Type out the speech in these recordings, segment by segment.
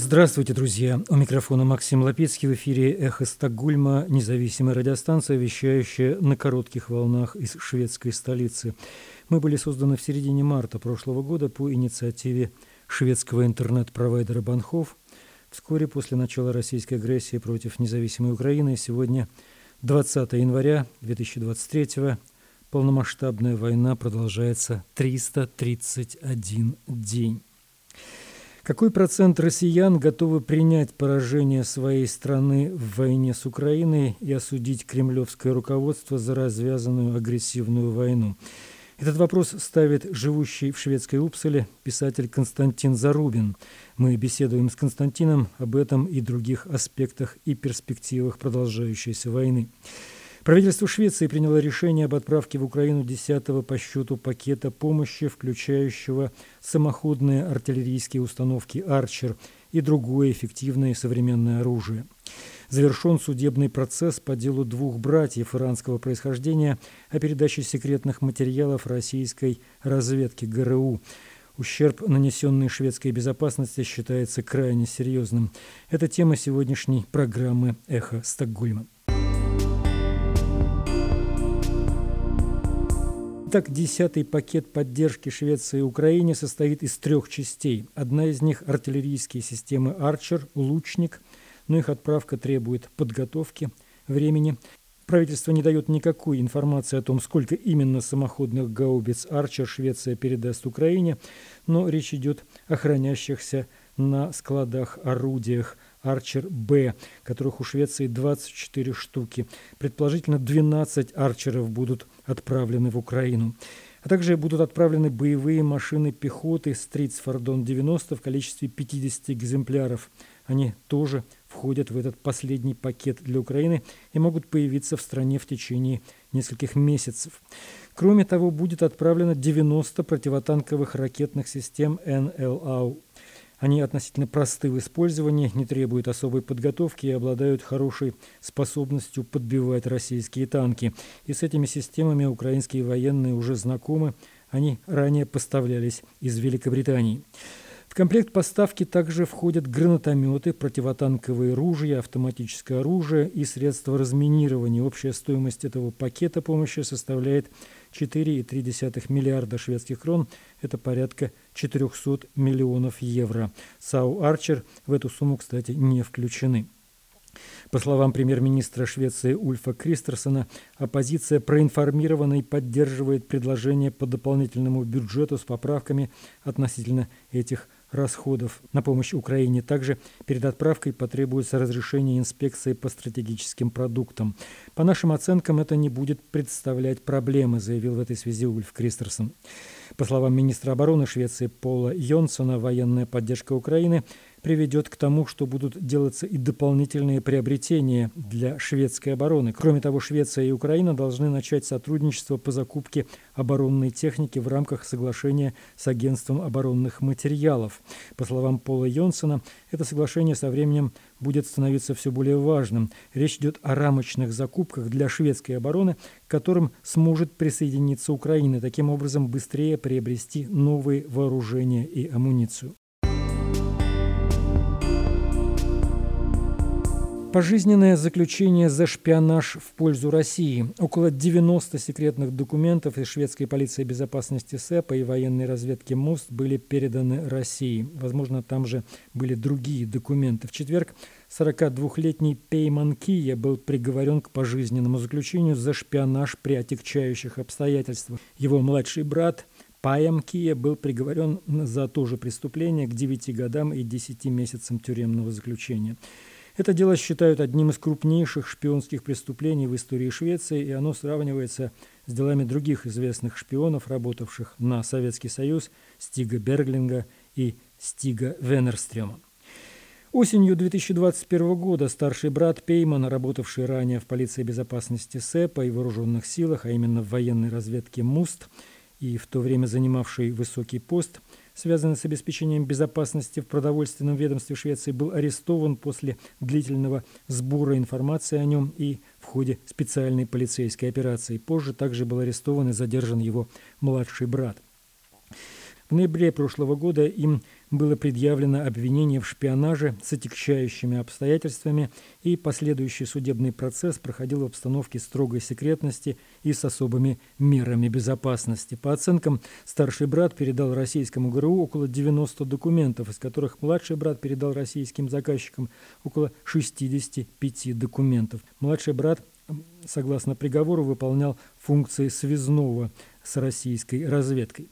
Здравствуйте, друзья! У микрофона Максим Лапецкий в эфире «Эхо Стокгольма», независимая радиостанция, вещающая на коротких волнах из шведской столицы. Мы были созданы в середине марта прошлого года по инициативе шведского интернет-провайдера Банхов. Вскоре после начала российской агрессии против независимой Украины, сегодня 20 января 2023 полномасштабная война продолжается 331 день. Какой процент россиян готовы принять поражение своей страны в войне с Украиной и осудить кремлевское руководство за развязанную агрессивную войну? Этот вопрос ставит живущий в шведской Упселе писатель Константин Зарубин. Мы беседуем с Константином об этом и других аспектах и перспективах продолжающейся войны. Правительство Швеции приняло решение об отправке в Украину 10-го по счету пакета помощи, включающего самоходные артиллерийские установки «Арчер» и другое эффективное современное оружие. Завершен судебный процесс по делу двух братьев иранского происхождения о передаче секретных материалов российской разведки ГРУ. Ущерб, нанесенный шведской безопасности, считается крайне серьезным. Это тема сегодняшней программы «Эхо Стокгольма». Итак, десятый пакет поддержки Швеции и Украине состоит из трех частей. Одна из них – артиллерийские системы «Арчер», «Лучник», но их отправка требует подготовки, времени. Правительство не дает никакой информации о том, сколько именно самоходных гаубиц «Арчер» Швеция передаст Украине, но речь идет о хранящихся на складах орудиях Арчер Б, которых у Швеции 24 штуки. Предположительно, 12 Арчеров будут отправлены в Украину. А также будут отправлены боевые машины пехоты Стритсфордон-90 в количестве 50 экземпляров. Они тоже входят в этот последний пакет для Украины и могут появиться в стране в течение нескольких месяцев. Кроме того, будет отправлено 90 противотанковых ракетных систем НЛАУ. Они относительно просты в использовании, не требуют особой подготовки и обладают хорошей способностью подбивать российские танки. И с этими системами украинские военные уже знакомы, они ранее поставлялись из Великобритании. В комплект поставки также входят гранатометы, противотанковые ружья, автоматическое оружие и средства разминирования. Общая стоимость этого пакета помощи составляет 4,3 миллиарда шведских крон, это порядка 400 миллионов евро. САУ «Арчер» в эту сумму, кстати, не включены. По словам премьер-министра Швеции Ульфа Кристерсона, оппозиция проинформирована и поддерживает предложение по дополнительному бюджету с поправками относительно этих расходов на помощь Украине. Также перед отправкой потребуется разрешение инспекции по стратегическим продуктам. По нашим оценкам, это не будет представлять проблемы, заявил в этой связи Ульф Кристерсон. По словам министра обороны Швеции Пола Йонсона, военная поддержка Украины приведет к тому, что будут делаться и дополнительные приобретения для шведской обороны. Кроме того, Швеция и Украина должны начать сотрудничество по закупке оборонной техники в рамках соглашения с Агентством оборонных материалов. По словам Пола Йонсона, это соглашение со временем будет становиться все более важным. Речь идет о рамочных закупках для шведской обороны, к которым сможет присоединиться Украина, таким образом быстрее приобрести новые вооружения и амуницию. Пожизненное заключение за шпионаж в пользу России. Около 90 секретных документов из шведской полиции безопасности СЭПа и военной разведки МОСТ были переданы России. Возможно, там же были другие документы. В четверг 42-летний Пейман Кия был приговорен к пожизненному заключению за шпионаж при отягчающих обстоятельствах. Его младший брат Паям Кия был приговорен за то же преступление к 9 годам и 10 месяцам тюремного заключения. Это дело считают одним из крупнейших шпионских преступлений в истории Швеции, и оно сравнивается с делами других известных шпионов, работавших на Советский Союз, Стига Берглинга и Стига Венерстрема. Осенью 2021 года старший брат Пеймана, работавший ранее в полиции безопасности СЭПа и вооруженных силах, а именно в военной разведке МУСТ, и в то время занимавший высокий пост – связанный с обеспечением безопасности в продовольственном ведомстве Швеции, был арестован после длительного сбора информации о нем и в ходе специальной полицейской операции. Позже также был арестован и задержан его младший брат. В ноябре прошлого года им было предъявлено обвинение в шпионаже с отягчающими обстоятельствами, и последующий судебный процесс проходил в обстановке строгой секретности и с особыми мерами безопасности. По оценкам, старший брат передал российскому ГРУ около 90 документов, из которых младший брат передал российским заказчикам около 65 документов. Младший брат согласно приговору, выполнял функции связного с российской разведкой.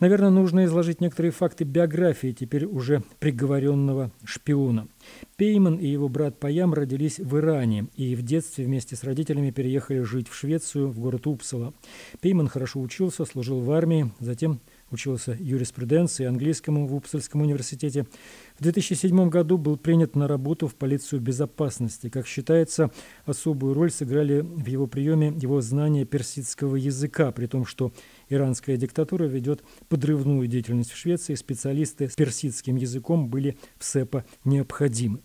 Наверное, нужно изложить некоторые факты биографии теперь уже приговоренного шпиона. Пейман и его брат Паям родились в Иране и в детстве вместе с родителями переехали жить в Швецию, в город Упсала. Пейман хорошо учился, служил в армии, затем учился юриспруденции английскому в Упсальском университете. В 2007 году был принят на работу в полицию безопасности. Как считается, особую роль сыграли в его приеме его знания персидского языка, при том, что иранская диктатура ведет подрывную деятельность в Швеции, специалисты с персидским языком были в СЭПа необходимы.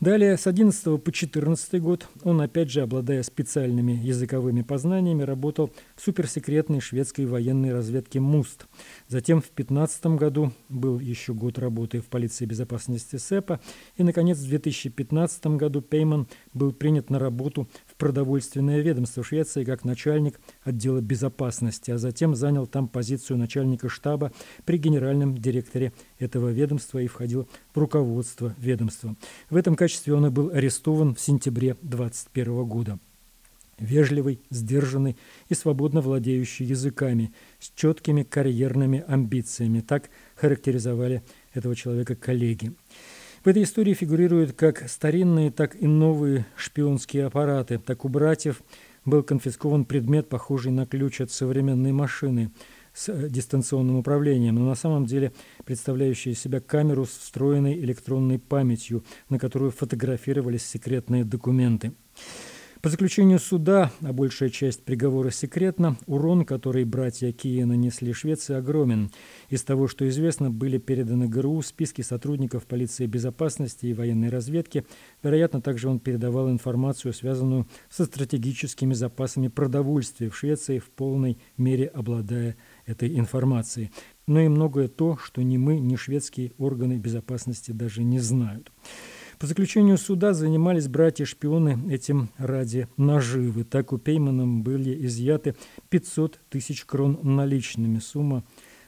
Далее, с 11 по 14 год он, опять же, обладая специальными языковыми познаниями, работал в суперсекретной шведской военной разведке МУСТ. Затем в 15 году был еще год работы в полиции безопасности СЭПа. И, наконец, в 2015 году Пейман был принят на работу продовольственное ведомство Швеции как начальник отдела безопасности, а затем занял там позицию начальника штаба при генеральном директоре этого ведомства и входил в руководство ведомства. В этом качестве он и был арестован в сентябре 2021 года. Вежливый, сдержанный и свободно владеющий языками, с четкими карьерными амбициями. Так характеризовали этого человека коллеги. В этой истории фигурируют как старинные, так и новые шпионские аппараты. Так у братьев был конфискован предмет, похожий на ключ от современной машины – с э, дистанционным управлением, но на самом деле представляющая из себя камеру с встроенной электронной памятью, на которую фотографировались секретные документы. По заключению суда, а большая часть приговора секретна, урон, который братья Кия нанесли Швеции, огромен. Из того, что известно, были переданы ГРУ списки сотрудников полиции безопасности и военной разведки. Вероятно, также он передавал информацию, связанную со стратегическими запасами продовольствия в Швеции, в полной мере обладая этой информацией. Но и многое то, что ни мы, ни шведские органы безопасности даже не знают. По заключению суда занимались братья-шпионы этим ради наживы. Так у Пеймана были изъяты 500 тысяч крон наличными. Сумма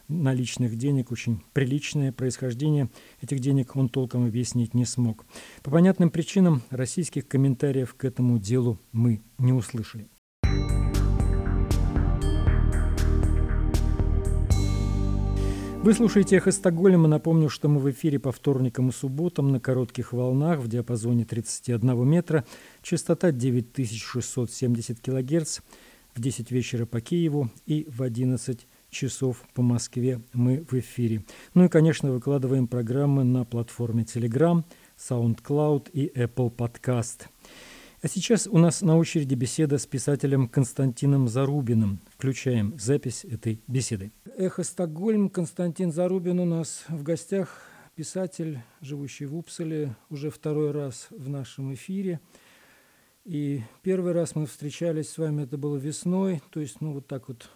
наличных денег, очень приличное происхождение этих денег он толком объяснить не смог. По понятным причинам российских комментариев к этому делу мы не услышали. Вы слушаете «Эхо Стокгольма». Напомню, что мы в эфире по вторникам и субботам на коротких волнах в диапазоне 31 метра, частота 9670 кГц, в 10 вечера по Киеву и в 11 часов по Москве мы в эфире. Ну и, конечно, выкладываем программы на платформе Telegram, SoundCloud и Apple Podcast. А сейчас у нас на очереди беседа с писателем Константином Зарубиным. Включаем запись этой беседы. Эхо Стокгольм. Константин Зарубин у нас в гостях. Писатель, живущий в Упселе, уже второй раз в нашем эфире. И первый раз мы встречались с вами, это было весной, то есть, ну, вот так вот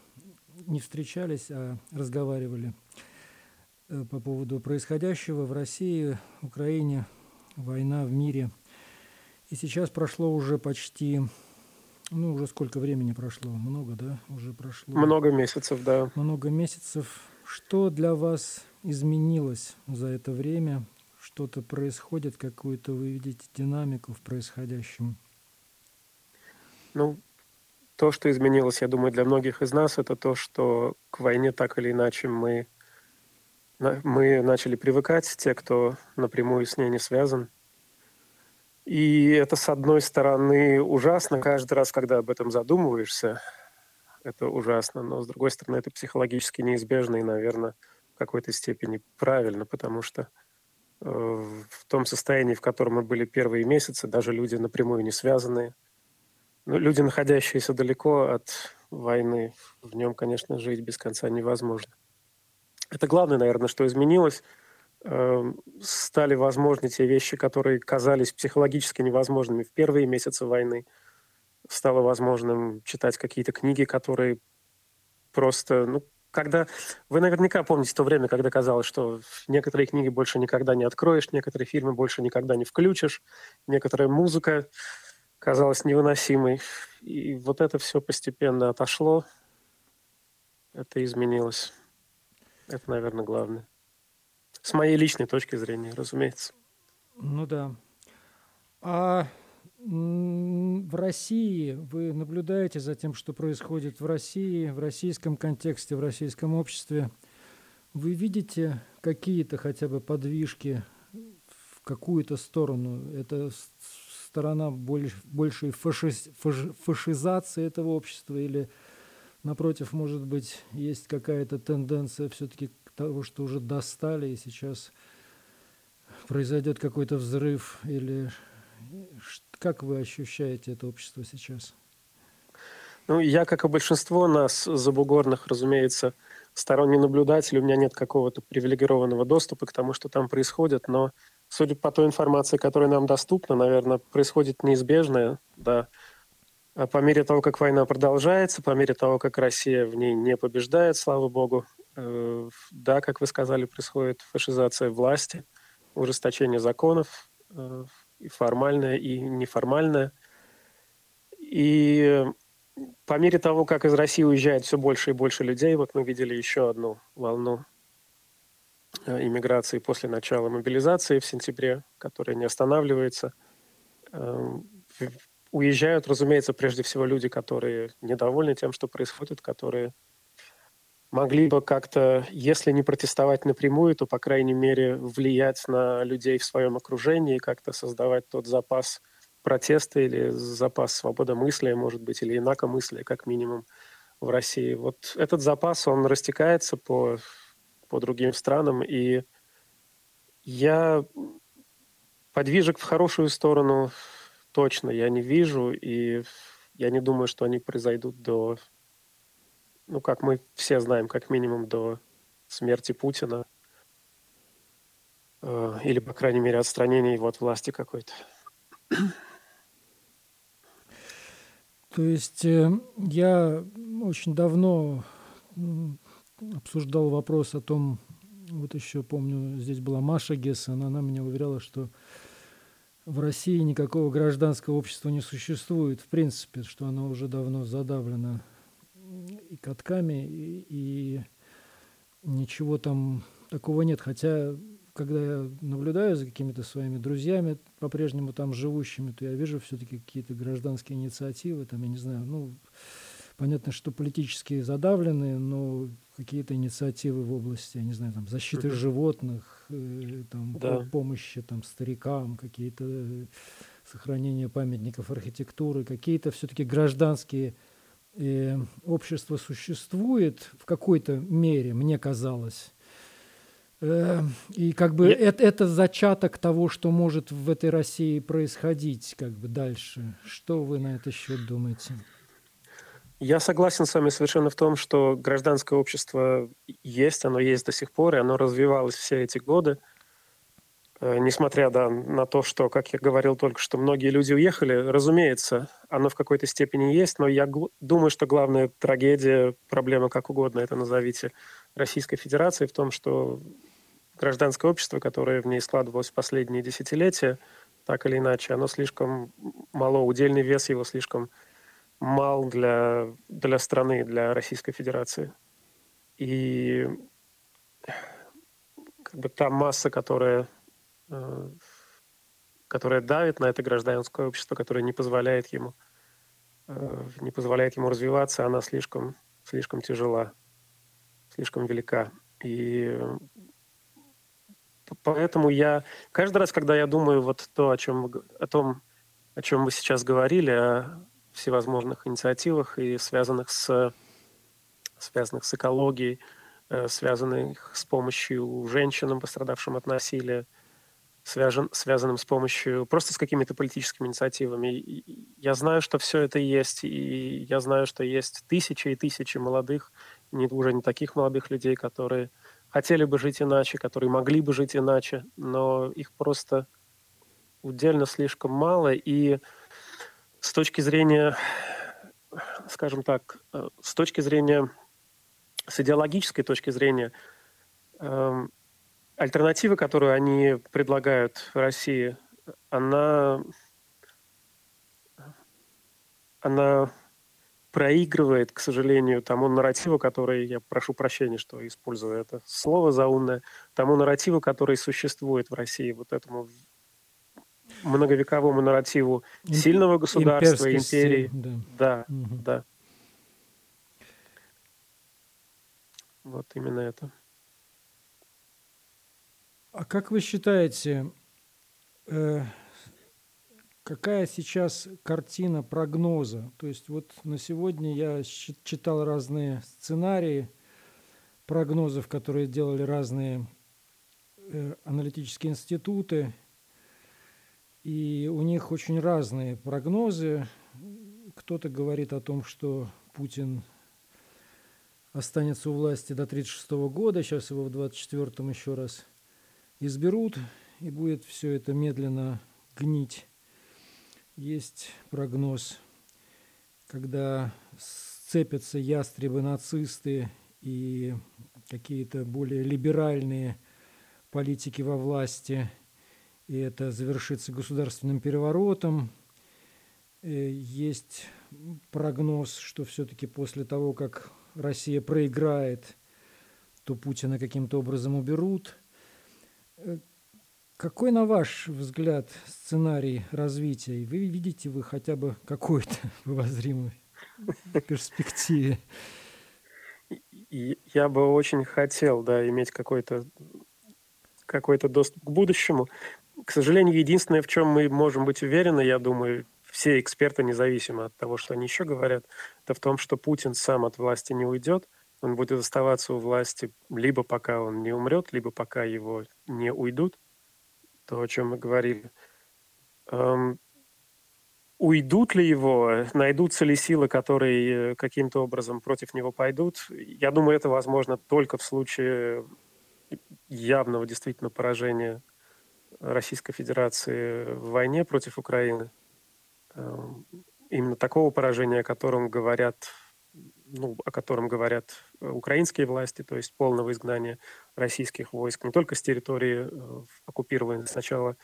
не встречались, а разговаривали э, по поводу происходящего в России, Украине, война в мире – и сейчас прошло уже почти, ну, уже сколько времени прошло? Много, да? Уже прошло. Много месяцев, да. Много месяцев. Что для вас изменилось за это время? Что-то происходит, какую-то вы видите динамику в происходящем? Ну, то, что изменилось, я думаю, для многих из нас, это то, что к войне так или иначе мы, мы начали привыкать, те, кто напрямую с ней не связан. И это, с одной стороны, ужасно каждый раз, когда об этом задумываешься. Это ужасно. Но, с другой стороны, это психологически неизбежно и, наверное, в какой-то степени правильно, потому что э, в том состоянии, в котором мы были первые месяцы, даже люди напрямую не связанные, ну, люди, находящиеся далеко от войны, в нем, конечно, жить без конца невозможно. Это главное, наверное, что изменилось – стали возможны те вещи, которые казались психологически невозможными в первые месяцы войны. Стало возможным читать какие-то книги, которые просто, ну, когда вы наверняка помните то время, когда казалось, что некоторые книги больше никогда не откроешь, некоторые фильмы больше никогда не включишь, некоторая музыка казалась невыносимой. И вот это все постепенно отошло, это изменилось. Это, наверное, главное. С моей личной точки зрения, разумеется. Ну да. А в России вы наблюдаете за тем, что происходит в России, в российском контексте, в российском обществе. Вы видите какие-то хотя бы подвижки в какую-то сторону? Это сторона больш, большей фаши, фаши, фашизации этого общества или, напротив, может быть, есть какая-то тенденция все-таки тому, что уже достали и сейчас произойдет какой-то взрыв или как вы ощущаете это общество сейчас? Ну, я, как и большинство нас, забугорных, разумеется, сторонний наблюдатель, у меня нет какого-то привилегированного доступа к тому, что там происходит, но судя по той информации, которая нам доступна, наверное, происходит неизбежное, да. А по мере того, как война продолжается, по мере того, как Россия в ней не побеждает, слава богу, э, да, как вы сказали, происходит фашизация власти, ужесточение законов, э, и формальное, и неформальное. И по мере того, как из России уезжает все больше и больше людей, вот мы видели еще одну волну э, иммиграции после начала мобилизации в сентябре, которая не останавливается. Эм, уезжают, разумеется, прежде всего люди, которые недовольны тем, что происходит, которые могли бы как-то, если не протестовать напрямую, то, по крайней мере, влиять на людей в своем окружении, как-то создавать тот запас протеста или запас свободомыслия, может быть, или инакомыслия, как минимум, в России. Вот этот запас, он растекается по, по другим странам, и я подвижек в хорошую сторону точно я не вижу, и я не думаю, что они произойдут до ну, как мы все знаем, как минимум до смерти Путина, э, или, по крайней мере, отстранения его от власти какой-то. То есть э, я очень давно обсуждал вопрос о том, вот еще помню, здесь была Маша Гессен, она меня уверяла, что в России никакого гражданского общества не существует, в принципе, что оно уже давно задавлено и катками, и, и ничего там такого нет. Хотя, когда я наблюдаю за какими-то своими друзьями, по-прежнему там живущими, то я вижу все-таки какие-то гражданские инициативы, там, я не знаю, ну, понятно, что политические задавленные, но какие-то инициативы в области, я не знаю, там, защиты животных, э, там, да. помощи там, старикам, какие-то э, сохранения памятников архитектуры, какие-то все-таки гражданские э, общество существует в какой-то мере, мне казалось. Э, и как бы это, это зачаток того, что может в этой России происходить как бы дальше. Что вы на этот счет думаете? Я согласен с вами совершенно в том, что гражданское общество есть, оно есть до сих пор, и оно развивалось все эти годы. Э, несмотря да, на то, что, как я говорил только что, многие люди уехали, разумеется, оно в какой-то степени есть, но я думаю, что главная трагедия, проблема, как угодно это назовите, Российской Федерации в том, что гражданское общество, которое в ней складывалось в последние десятилетия, так или иначе, оно слишком мало, удельный вес его слишком мал для, для страны, для Российской Федерации. И как бы та масса, которая Э, которая давит на это гражданское общество, которое не позволяет ему, э, не позволяет ему развиваться, она слишком, слишком тяжела, слишком велика. И поэтому я каждый раз, когда я думаю вот то, о чем о том, о чем вы сейчас говорили, о всевозможных инициативах и связанных с связанных с экологией, э, связанных с помощью женщинам, пострадавшим от насилия, связан, связанным с помощью, просто с какими-то политическими инициативами. Я знаю, что все это есть, и я знаю, что есть тысячи и тысячи молодых, не, уже не таких молодых людей, которые хотели бы жить иначе, которые могли бы жить иначе, но их просто удельно слишком мало. И с точки зрения, скажем так, э, с точки зрения с идеологической точки зрения э, альтернатива, которую они предлагают России, она, она проигрывает, к сожалению, тому нарративу, который, я прошу прощения, что использую это слово заумное, тому нарративу, который существует в России, вот этому многовековому нарративу сильного государства, империи. Да, да. Угу. да. Вот именно это. А как вы считаете, э, какая сейчас картина прогноза? То есть вот на сегодня я читал разные сценарии прогнозов, которые делали разные э, аналитические институты, и у них очень разные прогнозы. Кто-то говорит о том, что Путин останется у власти до 1936 года, сейчас его в 24-м еще раз изберут, и будет все это медленно гнить. Есть прогноз, когда сцепятся ястребы-нацисты и какие-то более либеральные политики во власти – и это завершится государственным переворотом. Э, есть прогноз, что все-таки после того, как Россия проиграет, то Путина каким-то образом уберут. Э, какой, на ваш взгляд, сценарий развития? Вы видите вы хотя бы какой-то в обозримой перспективе? Я бы очень хотел, да, иметь какой-то какой-то доступ к будущему к сожалению, единственное, в чем мы можем быть уверены, я думаю, все эксперты, независимо от того, что они еще говорят, это в том, что Путин сам от власти не уйдет, он будет оставаться у власти либо пока он не умрет, либо пока его не уйдут, то, о чем мы говорили. Эм, уйдут ли его, найдутся ли силы, которые э, каким-то образом против него пойдут, я думаю, это возможно только в случае явного действительно поражения Российской Федерации в войне против Украины. Именно такого поражения, о котором говорят, ну, о котором говорят украинские власти, то есть полного изгнания российских войск не только с территории э, оккупированной сначала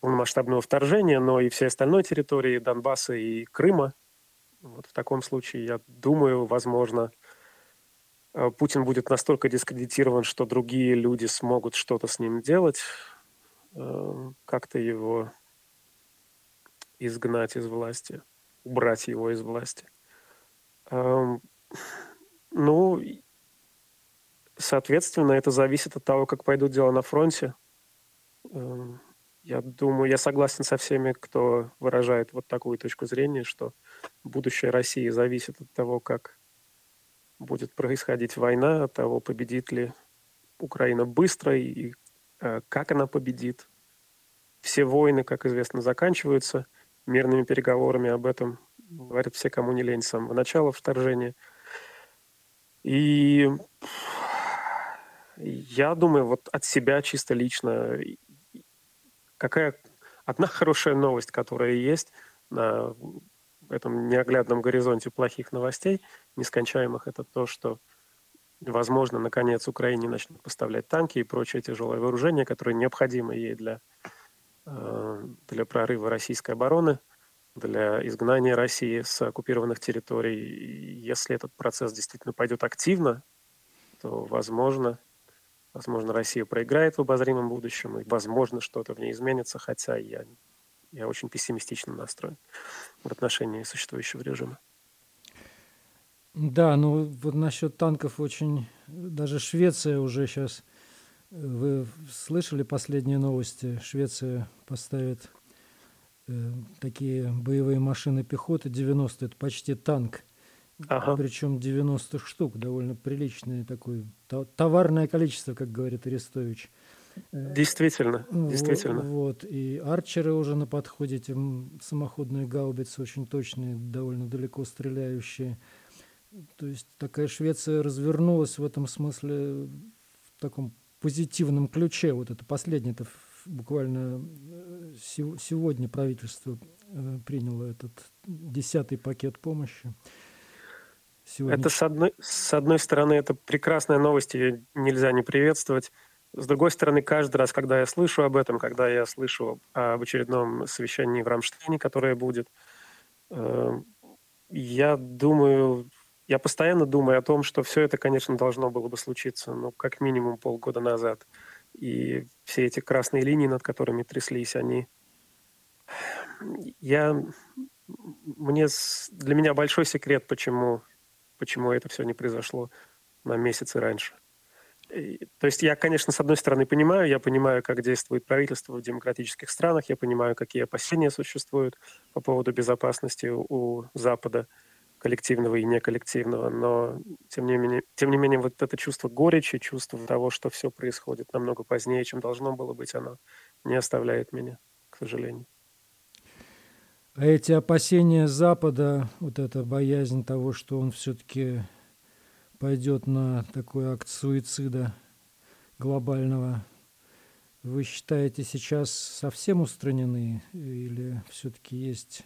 полномасштабного вторжения, но и всей остальной территории Донбасса и Крыма. Вот в таком случае, я думаю, возможно, э, Путин будет настолько дискредитирован, что другие люди смогут что-то с ним делать. Эм, как-то его изгнать из власти, убрать его из власти. Ну, соответственно, это зависит от того, как пойдут дела на фронте. Эм, я думаю, я согласен со всеми, кто выражает вот такую точку зрения, что будущее России зависит от того, как будет происходить война, от того, победит ли Украина быстро и Э, как она победит. Все войны, как известно, заканчиваются мирными переговорами. Об этом говорят все, кому не лень, с самого начала вторжения. И я думаю, вот от себя чисто лично, какая одна хорошая новость, которая есть на этом неоглядном горизонте плохих новостей, нескончаемых, это то, что возможно, наконец, Украине начнут поставлять танки и прочее тяжелое вооружение, которое необходимо ей для, э, для прорыва российской обороны, для изгнания России с оккупированных территорий. Если этот процесс действительно пойдет активно, то, возможно, возможно, Россия проиграет в обозримом будущем, и, возможно, что-то в ней изменится, хотя я, я очень пессимистично настроен в отношении существующего режима. Да, ну вот насчет танков очень... Даже Швеция уже сейчас... Вы слышали последние новости? Швеция поставит э, такие боевые машины пехоты 90, это почти танк. Ага. Причем 90 штук, довольно приличное такое товарное количество, как говорит Арестович. Действительно, действительно. Вот, и арчеры уже на подходе, эти самоходные гаубицы очень точные, довольно далеко стреляющие. То есть такая Швеция развернулась в этом смысле в таком позитивном ключе. Вот это последнее, это буквально э, сегодня правительство э, приняло этот десятый пакет помощи. сегодня? Это с одной, с одной стороны, это прекрасная новость, ее нельзя не приветствовать. С другой стороны, каждый раз, когда я слышу об этом, когда я слышу об очередном совещании в Рамштейне, которое будет, э, я думаю, я постоянно думаю о том, что все это, конечно, должно было бы случиться, ну, как минимум полгода назад. И все эти красные линии, над которыми тряслись, они... Я... Мне... Для меня большой секрет, почему, почему это все не произошло на месяцы раньше. То есть я, конечно, с одной стороны понимаю, я понимаю, как действует правительство в демократических странах, я понимаю, какие опасения существуют по поводу безопасности у Запада, коллективного и неколлективного, но тем не менее, тем не менее вот это чувство горечи, чувство того, что все происходит намного позднее, чем должно было быть, оно не оставляет меня, к сожалению. А эти опасения Запада, вот эта боязнь того, что он все-таки пойдет на такой акт суицида глобального, вы считаете сейчас совсем устранены или все-таки есть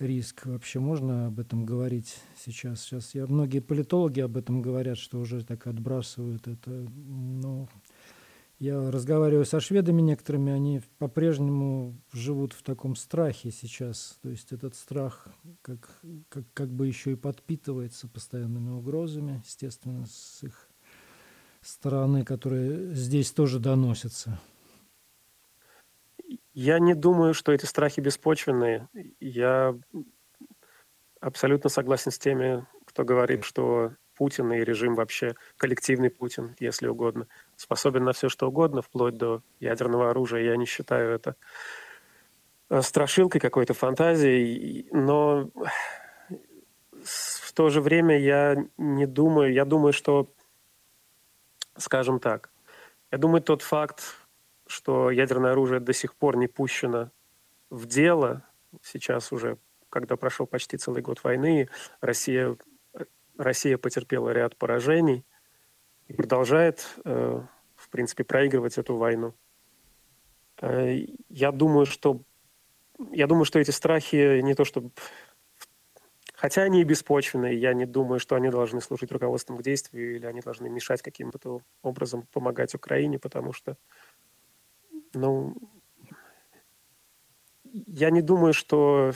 риск? Вообще можно об этом говорить сейчас? Сейчас я, многие политологи об этом говорят, что уже так отбрасывают это. Но я разговариваю со шведами некоторыми, они по-прежнему живут в таком страхе сейчас. То есть этот страх как, как, как бы еще и подпитывается постоянными угрозами, естественно, с их стороны, которые здесь тоже доносятся. Я не думаю, что эти страхи беспочвенные. Я абсолютно согласен с теми, кто говорит, что Путин и режим вообще, коллективный Путин, если угодно, способен на все, что угодно, вплоть до ядерного оружия. Я не считаю это э, страшилкой какой-то фантазией, но в то же время я не думаю, я думаю, что, скажем так, я думаю, тот факт, что ядерное оружие до сих пор не пущено в дело, сейчас уже, когда прошел почти целый год войны, Россия Россия потерпела ряд поражений и продолжает, э, в принципе, проигрывать эту войну. Э, я думаю, что я думаю, что эти страхи не то чтобы... Хотя они и беспочвенные, я не думаю, что они должны служить руководством к действию или они должны мешать каким-то образом помогать Украине, потому что, ну, я не думаю, что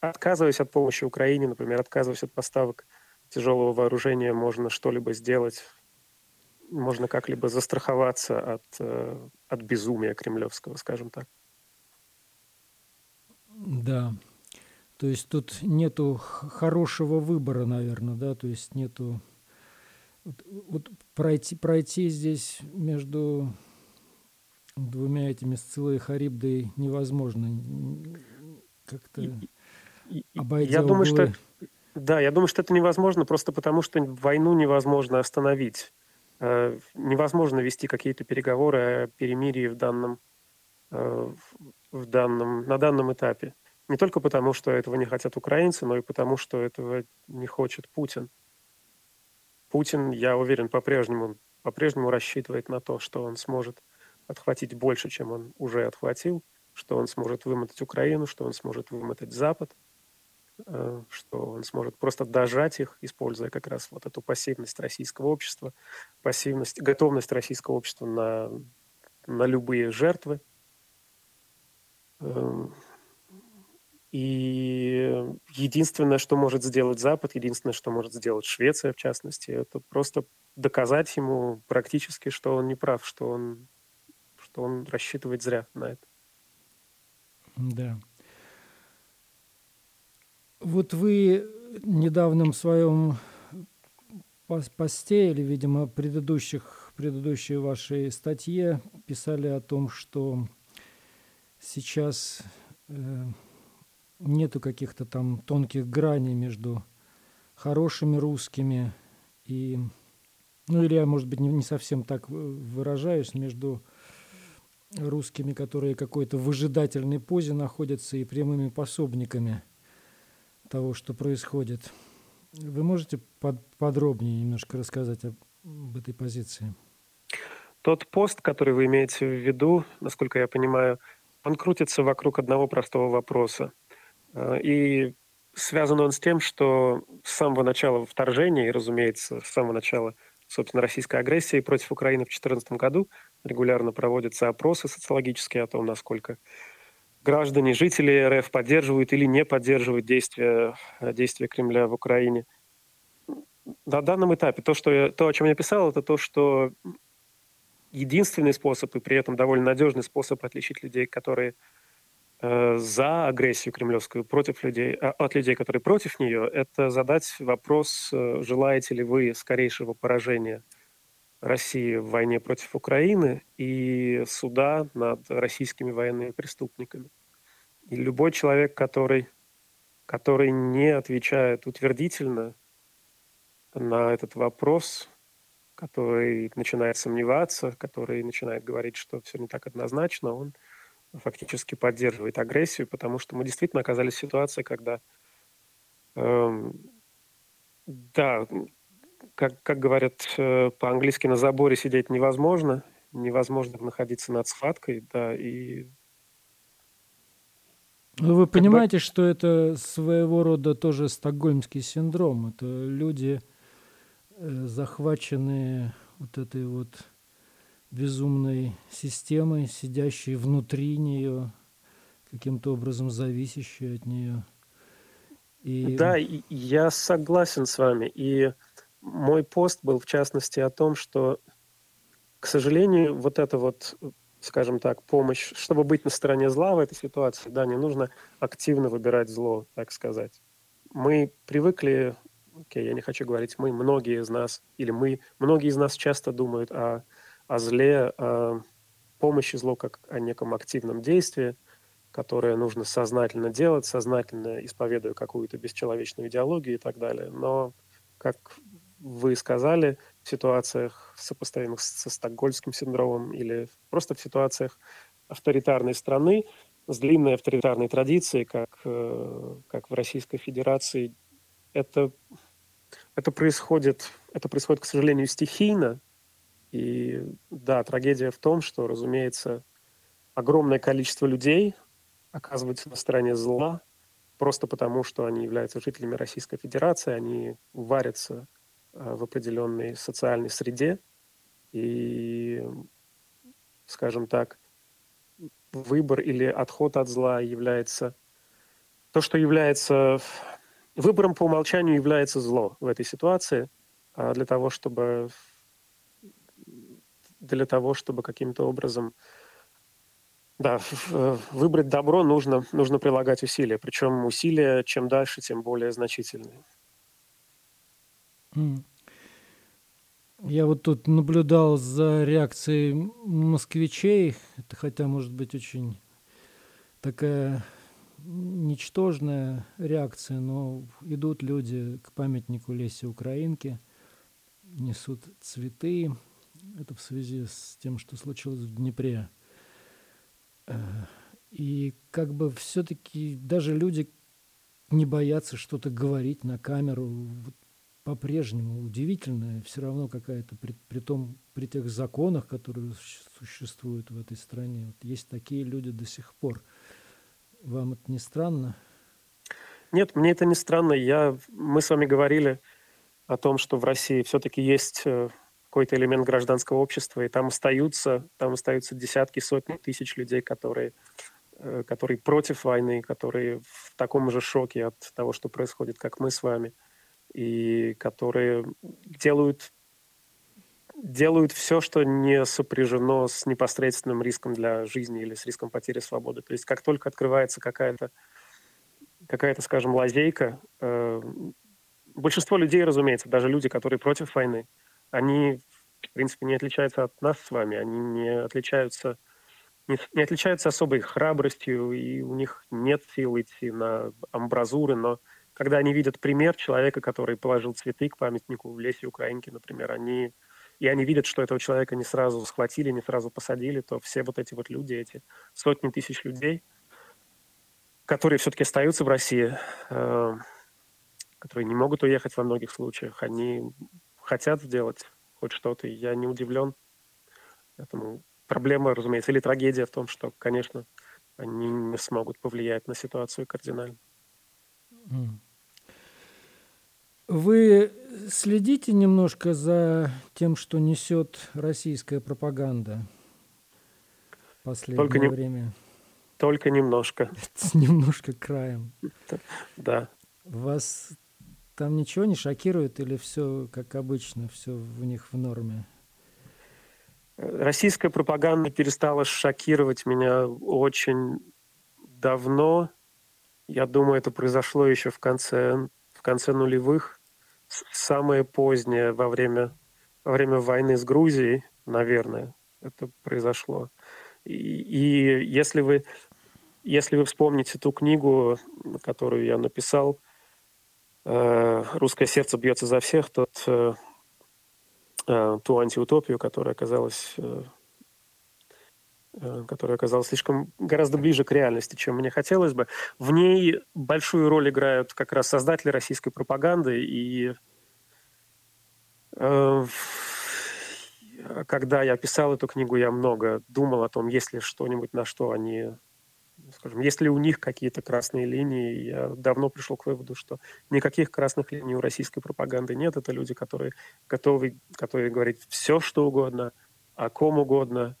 отказываясь от помощи Украине, например, отказываясь от поставок тяжелого вооружения можно что-либо сделать, можно как-либо застраховаться от, э, от безумия кремлевского, скажем так. Да. То есть тут нету хорошего выбора, наверное, да, то есть нету вот, вот пройти, пройти здесь между двумя этими Сцилой и Харибдой невозможно. Как-то обойдя Я думаю, что да, я думаю, что это невозможно просто потому, что войну невозможно остановить. Э, невозможно вести какие-то переговоры о перемирии в данном, э, в данном, на данном этапе. Не только потому, что этого не хотят украинцы, но и потому, что этого не хочет Путин. Путин, я уверен, по-прежнему, по-прежнему рассчитывает на то, что он сможет отхватить больше, чем он уже отхватил, что он сможет вымотать Украину, что он сможет вымотать Запад – Э, что он сможет просто дожать их, используя как раз вот эту пассивность российского общества, пассивность, готовность российского общества на, на любые жертвы. Эм, и единственное, что может сделать Запад, единственное, что может сделать Швеция, в частности, это просто доказать ему практически, что он не прав, что он, что он рассчитывает зря на это. Да. Вот вы недавнем своем посте или, видимо, предыдущих, предыдущей вашей статье писали о том, что сейчас э, нету каких-то там тонких граней между хорошими русскими и, ну или я, может быть, не, не совсем так выражаюсь, между русскими, которые какой-то выжидательной позе находятся, и прямыми пособниками – того, что происходит. Вы можете под, подробнее немножко рассказать об, об этой позиции? Тот пост, который вы имеете в виду, насколько я понимаю, он крутится вокруг одного простого вопроса. Э, и связан он с тем, что с самого начала вторжения, и, разумеется, с самого начала, собственно, российской агрессии против Украины в 2014 году регулярно проводятся опросы социологические о том, насколько граждане, жители РФ поддерживают или не поддерживают действия, действия Кремля в Украине. На данном этапе то, что я, то, о чем я писал, это то, что единственный способ и при этом довольно надежный способ отличить людей, которые э, за агрессию кремлевскую против людей, а, от людей, которые против нее, это задать вопрос, э, желаете ли вы скорейшего поражения России в войне против Украины и суда над российскими военными преступниками. И любой человек, который, который не отвечает утвердительно на этот вопрос, который начинает сомневаться, который начинает говорить, что все не так однозначно, он фактически поддерживает агрессию, потому что мы действительно оказались в ситуации, когда, эм, да, как, как говорят э, по-английски, на заборе сидеть невозможно, невозможно находиться над схваткой, да, и... Ну, вы понимаете, бы... что это своего рода тоже стокгольмский синдром. Это люди, э, захваченные вот этой вот безумной системой, сидящие внутри нее, каким-то образом зависящие от нее. И... Да, я согласен с вами. И мой пост был, в частности, о том, что, к сожалению, вот эта вот, скажем так, помощь, чтобы быть на стороне зла в этой ситуации, да, не нужно активно выбирать зло, так сказать. Мы привыкли, окей, я не хочу говорить мы, многие из нас, или мы, многие из нас часто думают о, о зле, о помощи злу как о неком активном действии, которое нужно сознательно делать, сознательно исповедуя какую-то бесчеловечную идеологию и так далее. Но, как вы сказали, в ситуациях, сопоставимых со стокгольмским синдромом или просто в ситуациях авторитарной страны с длинной авторитарной традицией, как, э, как в Российской Федерации, это, это, происходит, это происходит, к сожалению, стихийно. И да, трагедия в том, что, разумеется, огромное количество людей оказывается на стороне зла, просто потому, что они являются жителями Российской Федерации, они варятся в определенной социальной среде. И, скажем так, выбор или отход от зла является... То, что является... Выбором по умолчанию является зло в этой ситуации, а для того, чтобы для того, чтобы каким-то образом да, выбрать добро, нужно, нужно прилагать усилия. Причем усилия чем дальше, тем более значительные. Я вот тут наблюдал за реакцией москвичей. Это хотя может быть очень такая ничтожная реакция, но идут люди к памятнику Лесе Украинки, несут цветы. Это в связи с тем, что случилось в Днепре. Э, и как бы все-таки даже люди не боятся что-то говорить на камеру. Вот по-прежнему удивительная, все равно какая-то, при, при, том, при тех законах, которые существуют в этой стране, вот есть такие люди до сих пор. Вам это не странно? Нет, мне это не странно. Я, мы с вами говорили о том, что в России все-таки есть э, какой-то элемент гражданского общества, и там остаются, там остаются десятки, сотни тысяч людей, которые, э, которые против войны, которые в таком же шоке от того, что происходит, как мы с вами – и которые делают, делают все, что не сопряжено с непосредственным риском для жизни или с риском потери свободы. То есть как только открывается какая-то, какая-то скажем, лазейка, э, большинство людей, разумеется, даже люди, которые против войны, они, в принципе, не отличаются от нас с вами, они не отличаются не, не отличаются особой храбростью, и у них нет сил идти на амбразуры, но когда они видят пример человека, который положил цветы к памятнику в лесе Украинки, например, они и они видят, что этого человека не сразу схватили, не сразу посадили, то все вот эти вот люди, эти сотни тысяч людей, которые все-таки остаются в России, э, которые не могут уехать во многих случаях, они хотят сделать хоть что-то, и я не удивлен. Поэтому проблема, разумеется, или трагедия в том, что, конечно, они не смогут повлиять на ситуацию кардинально. Вы следите немножко за тем, что несет российская пропаганда в последнее только не, время? Только немножко. Немножко краем. Да. Вас там ничего не шокирует или все как обычно, все в них в норме? Российская пропаганда перестала шокировать меня очень давно. Я думаю, это произошло еще в конце, в конце нулевых. Самое позднее во время, во время войны с Грузией, наверное, это произошло. И, и если, вы, если вы вспомните ту книгу, которую я написал, э, «Русское сердце бьется за всех», тот э, Э, ту антиутопию, которая оказалась э, которая оказалась слишком гораздо ближе к реальности, чем мне хотелось бы. В ней большую роль играют как раз создатели российской пропаганды, и э, когда я писал эту книгу, я много думал о том, есть ли что-нибудь, на что они скажем, если у них какие-то красные линии, я давно пришел к выводу, что никаких красных линий у российской пропаганды нет. Это люди, которые готовы, готовы говорить все, что угодно, о ком угодно,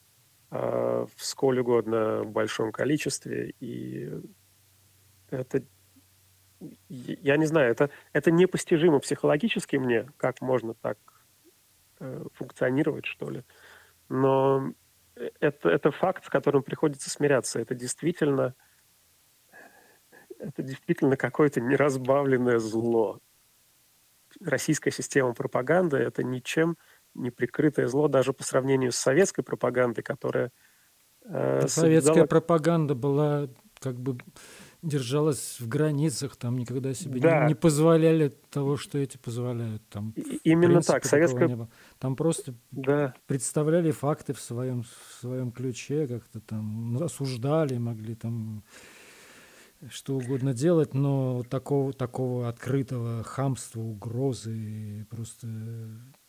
в сколь угодно в большом количестве. И это, я не знаю, это, это непостижимо психологически мне, как можно так э, функционировать, что ли. Но это, это факт, с которым приходится смиряться. Это действительно, это действительно какое-то неразбавленное зло. Российская система пропаганды — это ничем не прикрытое зло даже по сравнению с советской пропагандой, которая... Э, Советская создала... пропаганда была как бы держалась в границах, там никогда себе да. не, не позволяли того, что эти позволяют. Там, И, именно принципе, так. Советская... Там просто да. представляли факты в своем, в своем ключе, как-то там осуждали, могли там что угодно делать, но такого, такого открытого хамства, угрозы, просто,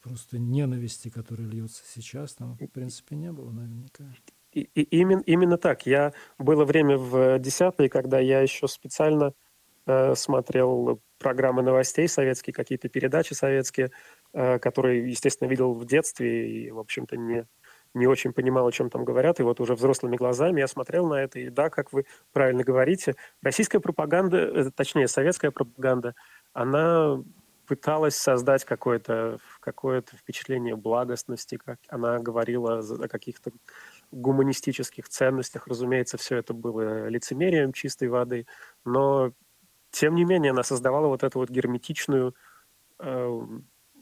просто ненависти, которая льется сейчас, там, в принципе, не было наверняка. И, и, именно, именно так. Я было время в десятые, когда я еще специально э, смотрел программы новостей советские, какие-то передачи советские, э, которые, естественно, видел в детстве и, в общем-то, не, не очень понимал, о чем там говорят. И вот уже взрослыми глазами я смотрел на это. И да, как вы правильно говорите, российская пропаганда, э, точнее, советская пропаганда, она пыталась создать какое-то какое впечатление благостности, как она говорила о каких-то гуманистических ценностях. Разумеется, все это было лицемерием чистой воды, но тем не менее она создавала вот эту вот герметичную, э,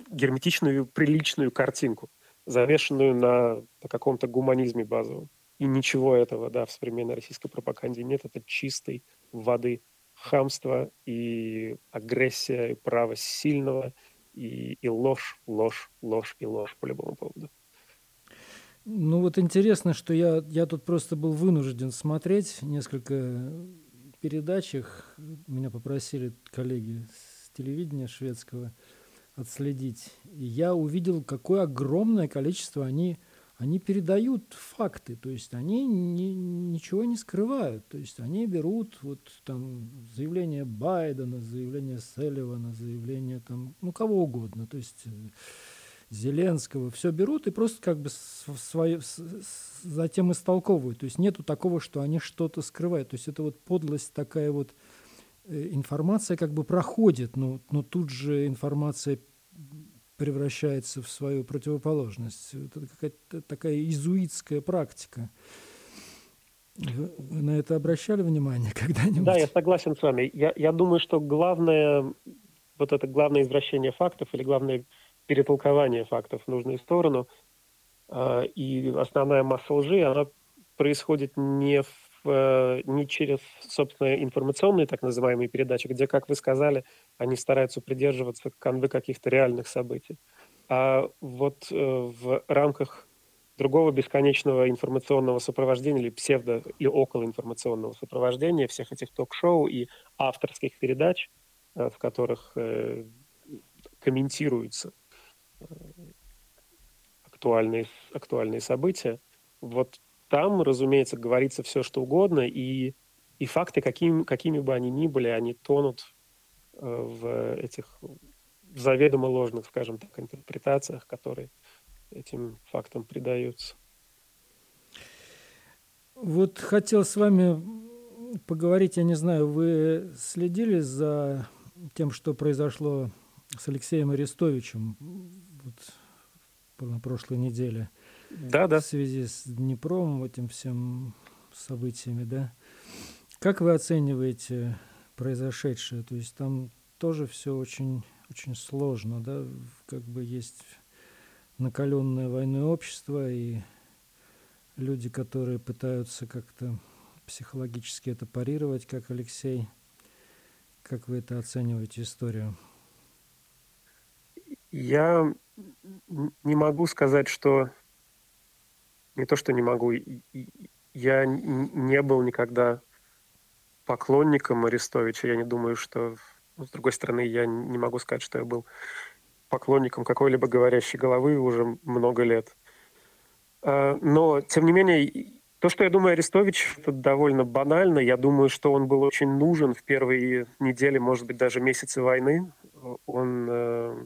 герметичную приличную картинку, завешенную на, на каком-то гуманизме базовом. И ничего этого, да, в современной российской пропаганде нет. Это чистой воды хамство и агрессия, и право сильного, и, и ложь, ложь, ложь и ложь по любому поводу. Ну вот интересно, что я, я тут просто был вынужден смотреть несколько передачах. Меня попросили коллеги с телевидения шведского отследить. И я увидел, какое огромное количество они они передают факты, то есть они ни, ничего не скрывают, то есть они берут вот там заявление Байдена, заявление Селливана, заявление там, ну кого угодно, то есть э, Зеленского, все берут и просто как бы свое, затем истолковывают, то есть нету такого, что они что-то скрывают, то есть это вот подлость такая вот, э, информация как бы проходит, но, но тут же информация превращается в свою противоположность. Это какая-то такая изуитская практика. Вы, на это обращали внимание когда-нибудь? Да, я согласен с вами. Я, я думаю, что главное, вот это главное извращение фактов или главное перетолкование фактов в нужную сторону э, и основная масса лжи, она происходит не, в, э, не через, собственно, информационные так называемые передачи, где, как вы сказали, они стараются придерживаться канвы каких-то реальных событий. А вот э, в рамках другого бесконечного информационного сопровождения или псевдо- или околоинформационного сопровождения всех этих ток-шоу и авторских передач, э, в которых комментируются актуальные, актуальные события, вот там, разумеется, говорится все, что угодно, и, и факты, какими, какими бы они ни были, они тонут в этих заведомо ложных, скажем так, интерпретациях, которые этим фактам придаются. Вот хотел с вами поговорить, я не знаю, вы следили за тем, что произошло с Алексеем Арестовичем вот, на прошлой неделе? Да, да. В связи с Днепром, этим всем событиями, да? Как вы оцениваете произошедшее? То есть там тоже все очень, очень сложно, да? Как бы есть накаленное войной общество и люди, которые пытаются как-то психологически это парировать, как Алексей. Как вы это оцениваете историю? Я не могу сказать, что... Не то, что не могу. Я не был никогда поклонником Арестовича. Я не думаю, что... Ну, с другой стороны, я не могу сказать, что я был поклонником какой-либо говорящей головы уже много лет. А, но, тем не менее, то, что я думаю Арестович, это довольно банально. Я думаю, что он был очень нужен в первые недели, может быть, даже месяцы войны. Он, э,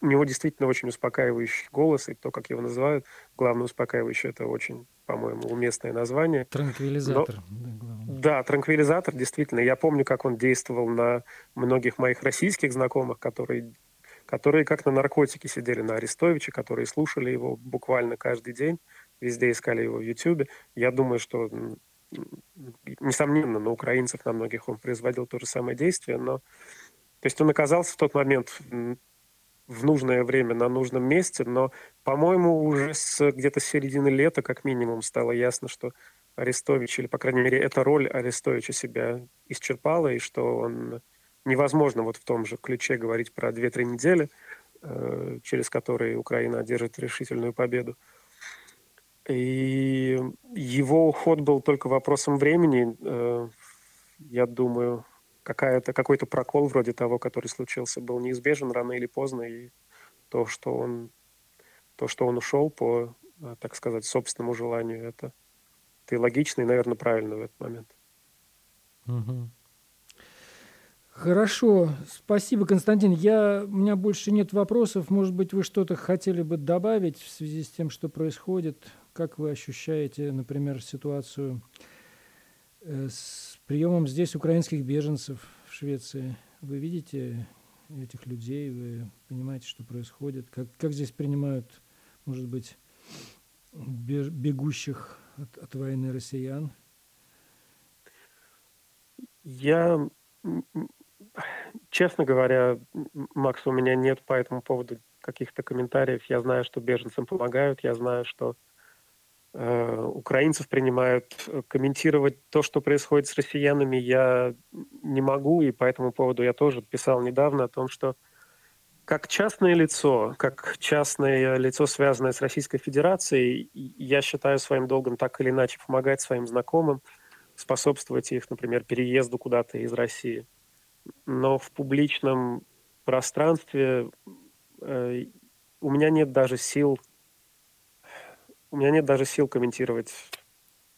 у него действительно очень успокаивающий голос, и то, как его называют, главное успокаивающий, это очень, по-моему, уместное название. Транквилизатор. Но, да, транквилизатор, действительно. Я помню, как он действовал на многих моих российских знакомых, которые которые как на наркотике сидели на Арестовиче, которые слушали его буквально каждый день, везде искали его в Ютьюбе. Я думаю, что, несомненно, на украинцев, на многих он производил то же самое действие, но то есть он оказался в тот момент в нужное время на нужном месте, но, по-моему, уже с где-то середины лета, как минимум, стало ясно, что Арестович, или, по крайней мере, эта роль Арестовича себя исчерпала, и что он невозможно вот в том же ключе говорить про 2-3 недели, э, через которые Украина одержит решительную победу. И его уход был только вопросом времени. Э, я думаю, какая-то, какой-то прокол вроде того, который случился, был неизбежен рано или поздно. И то, что он, то, что он ушел по, э, так сказать, собственному желанию, это, и логично, и, наверное, правильно в этот момент. Угу. Хорошо, спасибо, Константин. Я, у меня больше нет вопросов. Может быть, вы что-то хотели бы добавить в связи с тем, что происходит? Как вы ощущаете, например, ситуацию с приемом здесь украинских беженцев в Швеции? Вы видите этих людей, вы понимаете, что происходит? Как, как здесь принимают, может быть, бегущих от, от войны россиян? Я Честно говоря, Макс, у меня нет по этому поводу каких-то комментариев. Я знаю, что беженцам помогают, я знаю, что э, украинцев принимают. Э, комментировать то, что происходит с россиянами, я не могу, и по этому поводу я тоже писал недавно о том, что как частное лицо, как частное лицо, связанное с Российской Федерацией, я считаю своим долгом так или иначе помогать своим знакомым, способствовать их, например, переезду куда-то из России но в публичном пространстве э, у меня нет даже сил, у меня нет даже сил комментировать,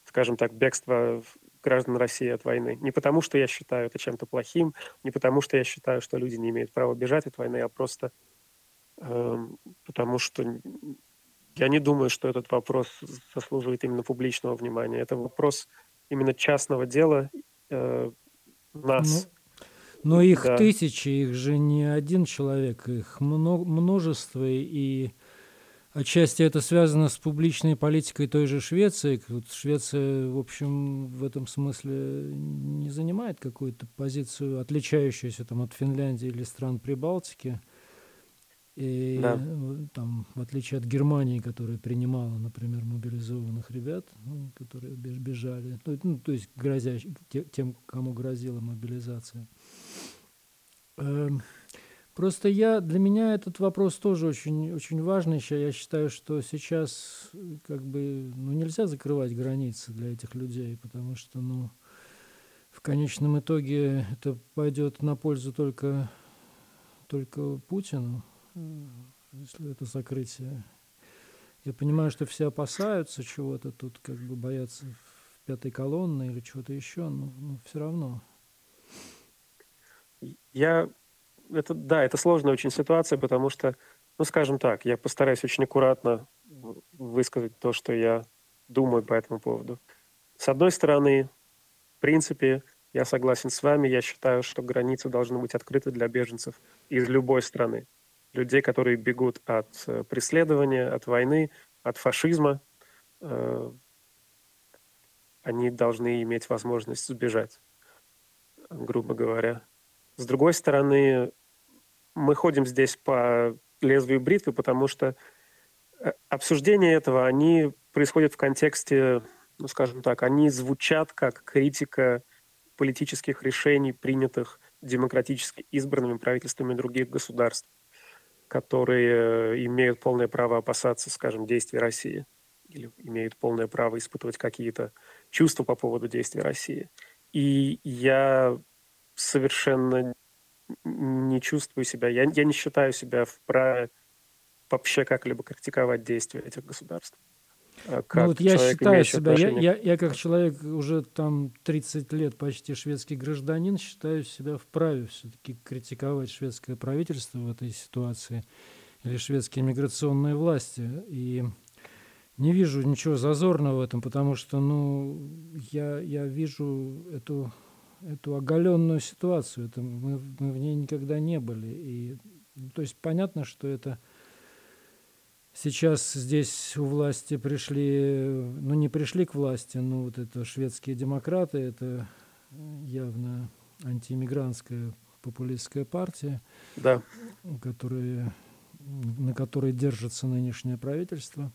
скажем так, бегство граждан России от войны. Не потому, что я считаю это чем-то плохим, не потому, что я считаю, что люди не имеют права бежать от войны, а просто э, потому, что я не думаю, что этот вопрос заслуживает именно публичного внимания. Это вопрос именно частного дела э, нас, ну, но их да. тысячи, их же не один человек, их множество, и отчасти это связано с публичной политикой той же Швеции. Швеция, в общем, в этом смысле не занимает какую-то позицию, отличающуюся там, от Финляндии или стран Прибалтики. И да. там, в отличие от Германии, которая принимала, например, мобилизованных ребят, ну, которые бежали, ну, то есть грозя, тем, кому грозила мобилизация. Просто я, для меня этот вопрос тоже очень, очень важный. Я считаю, что сейчас как бы ну, нельзя закрывать границы для этих людей, потому что ну, в конечном итоге это пойдет на пользу только, только Путину если это закрытие. Я понимаю, что все опасаются чего-то тут, как бы боятся в пятой колонны или чего-то еще, но, но все равно. Я... Это, да, это сложная очень ситуация, потому что, ну, скажем так, я постараюсь очень аккуратно высказать то, что я думаю по этому поводу. С одной стороны, в принципе, я согласен с вами, я считаю, что границы должны быть открыты для беженцев из любой страны. Людей, которые бегут от э, преследования, от войны, от фашизма, э, они должны иметь возможность сбежать, грубо говоря. С другой стороны, мы ходим здесь по лезвию бритвы, потому что э, обсуждения этого, они происходят в контексте, ну, скажем так, они звучат как критика политических решений, принятых демократически избранными правительствами других государств, которые э, имеют полное право опасаться, скажем, действий России или имеют полное право испытывать какие-то чувства по поводу действий России. И я совершенно не чувствую себя, я, я не считаю себя вправе вообще как-либо критиковать действия этих государств. А как ну, вот я считаю себя, я, я, я как человек уже там 30 лет почти шведский гражданин, считаю себя вправе все-таки критиковать шведское правительство в этой ситуации или шведские миграционные власти. И не вижу ничего зазорного в этом, потому что, ну, я, я вижу эту, эту оголенную ситуацию. Это мы, мы в ней никогда не были. И, ну, то есть понятно, что это сейчас здесь у власти пришли, ну, не пришли к власти, но вот это шведские демократы, это явно антииммигрантская популистская партия, да. которые, на которой держится нынешнее правительство.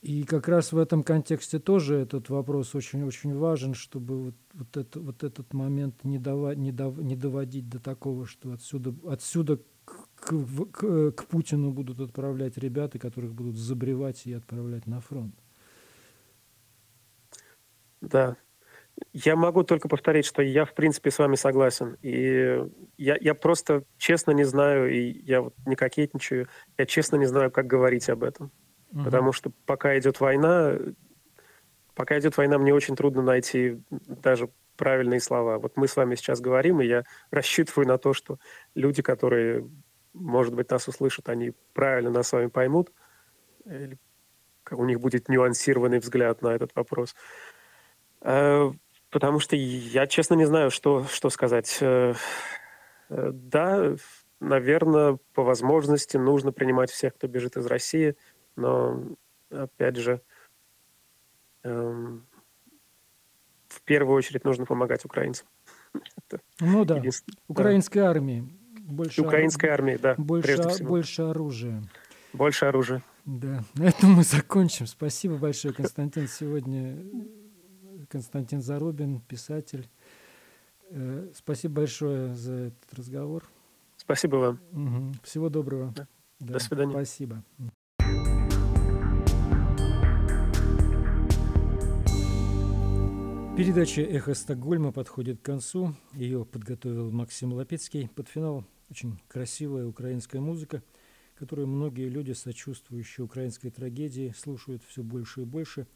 И как раз в этом контексте тоже этот вопрос очень-очень важен, чтобы вот, вот, это, вот этот момент не, дава, не, дав, не доводить до такого, что отсюда, отсюда к, к, к Путину будут отправлять ребята, которых будут забревать и отправлять на фронт. Да. Я могу только повторить, что я, в принципе, с вами согласен. И я, я просто честно не знаю, и я вот не кокетничаю, я честно не знаю, как говорить об этом. Угу. Потому что пока идет война, пока идет война, мне очень трудно найти даже правильные слова. Вот мы с вами сейчас говорим, и я рассчитываю на то, что люди, которые, может быть, нас услышат, они правильно нас с вами поймут, или у них будет нюансированный взгляд на этот вопрос. Э, потому что я, честно, не знаю, что, что сказать. Э, э, да, наверное, по возможности нужно принимать всех, кто бежит из России – но, опять же, эм, в первую очередь нужно помогать украинцам. Ну да, украинской да. армии. Больше Украинской армии, да, больше. Больше оружия. Больше оружия. Да, на этом мы закончим. Спасибо большое, Константин. Сегодня Константин Зарубин, писатель. Э, спасибо большое за этот разговор. Спасибо вам. Угу. Всего доброго. Да. Да, До свидания. Спасибо. Передача «Эхо Стокгольма» подходит к концу. Ее подготовил Максим Лапецкий. Под финал очень красивая украинская музыка, которую многие люди, сочувствующие украинской трагедии, слушают все больше и больше.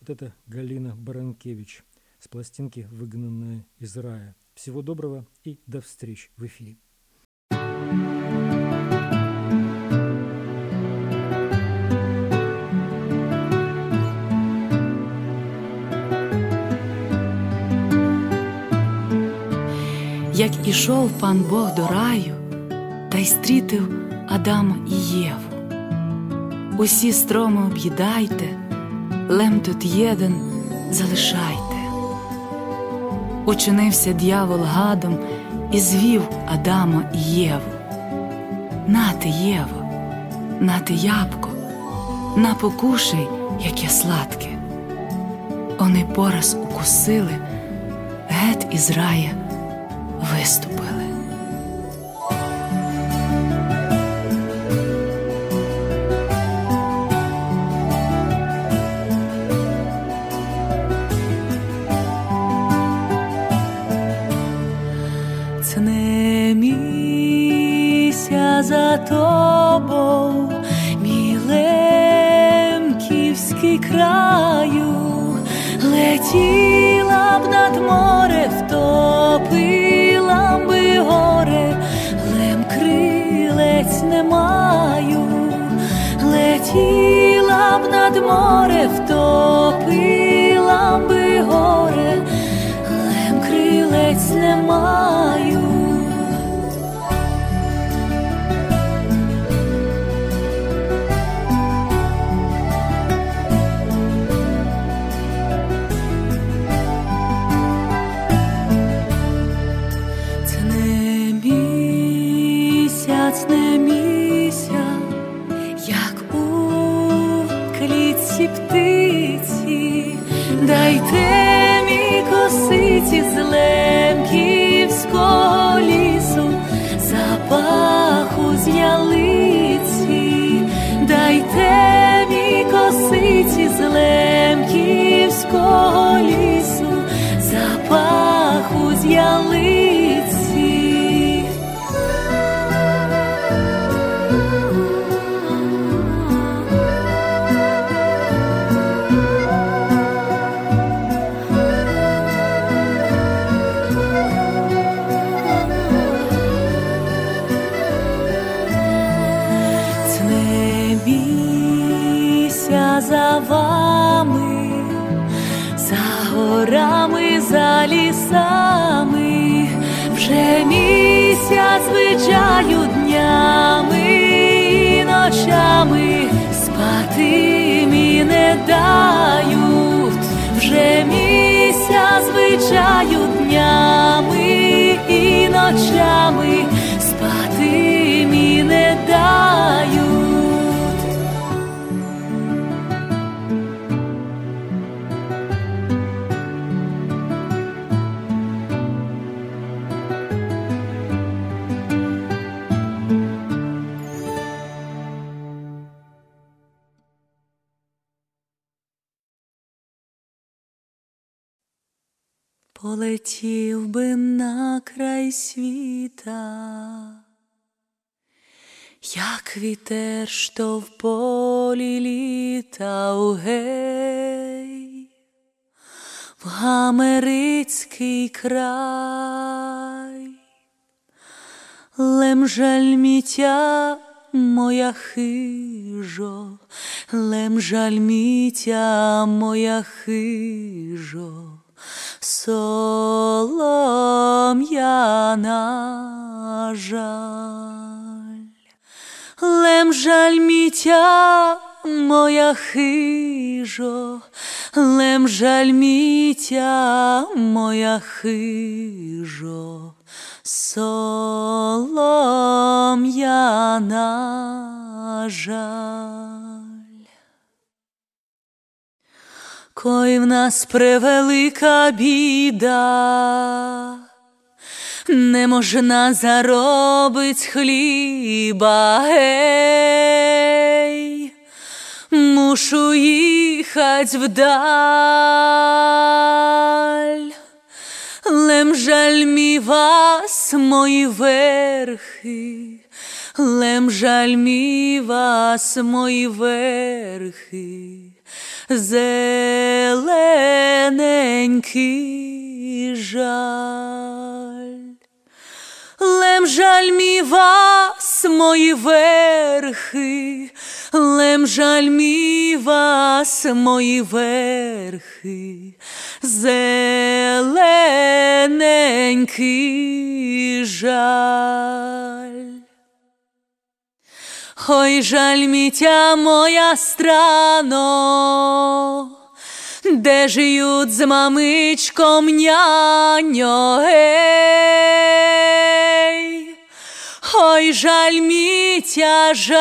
Вот это Галина Баранкевич с пластинки «Выгнанная из рая». Всего доброго и до встреч в эфире. Як ішов пан Бог до раю, та й стрітив Адама і Єву. Усі строми об'їдайте, лем тут єден залишайте. Учинився дьявол гадом і звів Адама і Єву. Нати, Єво, нати ябко, на покушай, яке сладке. Вони пораз укусили гет із рая виступили. За тобою, мілемківський краю, летіла б над море втопи. Не маю, летіла б над море, втопила би горе, але крилець не live. Звичаю днями і ночами Полетів би на край світа, як вітер, що в полі літа гей, в Гамерицький край, лем жаль мітя моя хижо, лем жаль мітя моя хижо. Солом'яна жаль, лем жаль мітя моя хижо, лем жаль мітя моя хижо, солом'яна жаль. Кой в нас превелика біда, не можна заробить хліба, гей, мушу їхать вдаль, лем жаль мі вас, мої верхи, лем жаль мі вас, мої верхи зелененький жаль. Лем жаль мі вас, мої верхи, лем жаль мі вас, мої верхи, зелененький жаль. Ой, жаль мітя моя страно, де жиють з мамичком няньо, гей. Ой, жаль мітя, жаль,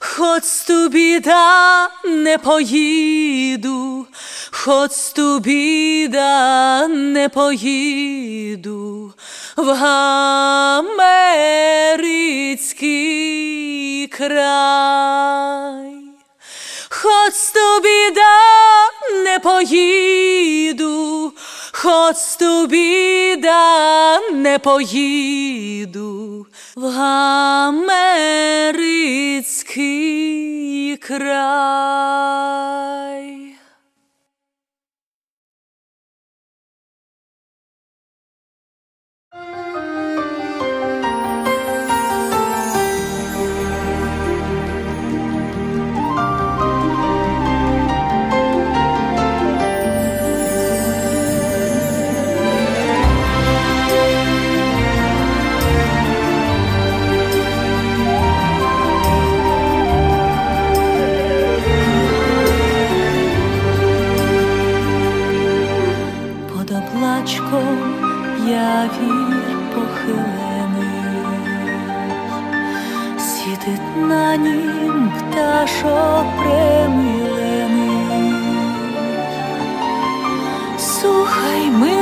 хоч ту біда не поїду, хоч ту біда не поїду в Гамерицький край. Хоч ту біда не поїду, хоч ту біда не поїду в Гамерицький край. have you день пташок премилений. Слухай, милий,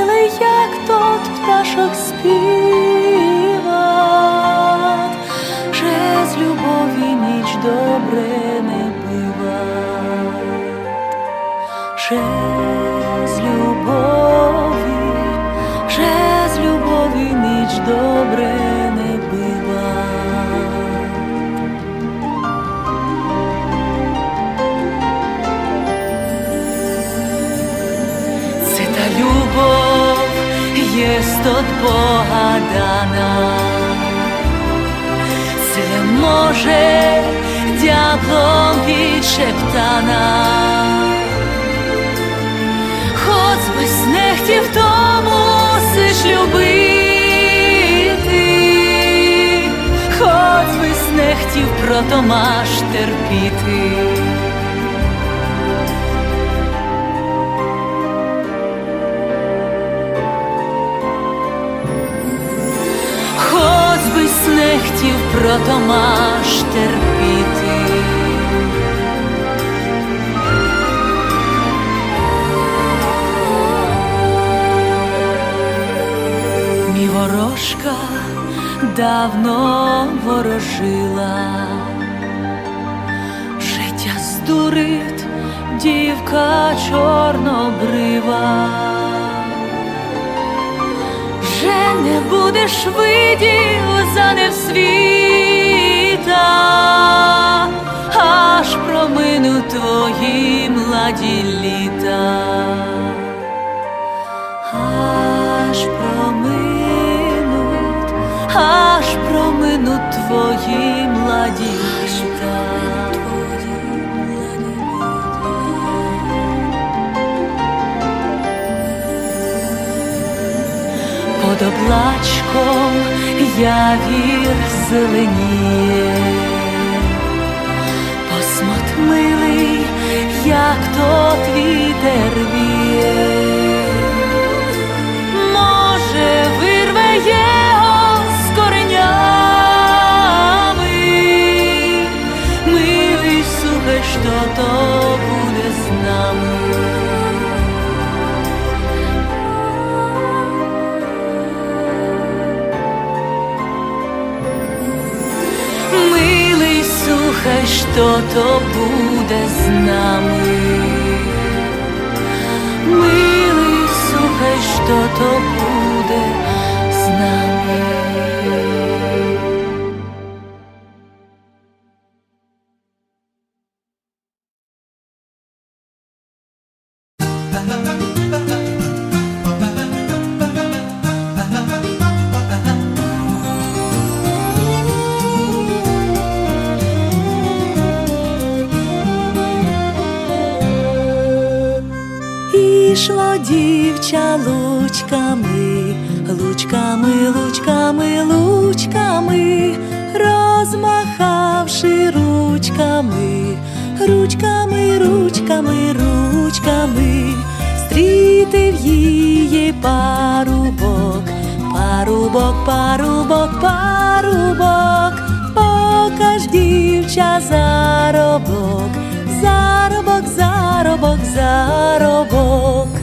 Под облачком явір зеленіє, посмот милий, як тот вітер віє. Може, вирве його з коренями, милий, слухай, що то слухай, що то буде з нами. Милий, слухай, що то буде з нами. стрітив її парубок, парубок, парубок, парубок, покаж дівча заробок, заробок, заробок, заробок.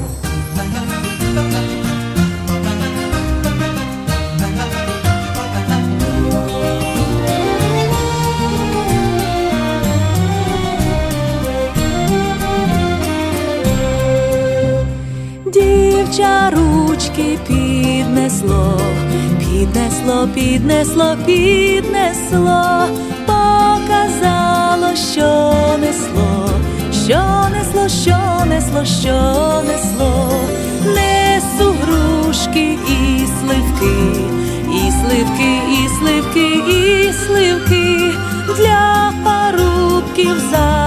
Ручки піднесло, піднесло, піднесло, піднесло, показало, що несло, що несло, що несло, що несло, несу грушки і сливки, і сливки, і сливки, і сливки. Для парубків забавки,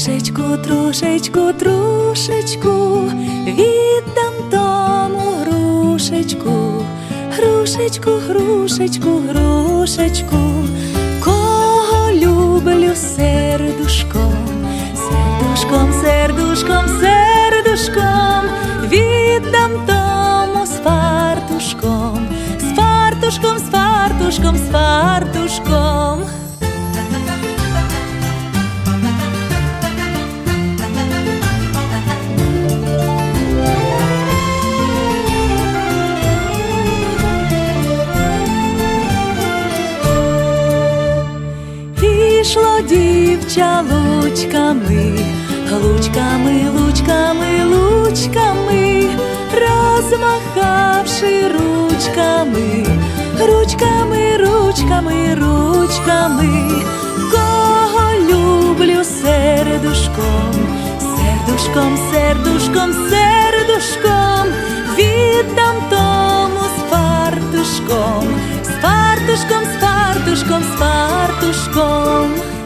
Трошечку, трошечку, трошечку, віддам тому грушечку, грушечку, грушечку, грушечку, кого люблю сердушком, сердушком, сердушком, сердушком, віддам тому з фартушком, з фартушком, з фартушком, з фартушком. Лучками, лучками, лучками, лучками, розмахавши ручками, ручками, ручками, ручками, кого люблю сердушком, сердушком, сердушком, сердушком, віддам тому з фартушком, з фартушком, з фартушком, з фартушком.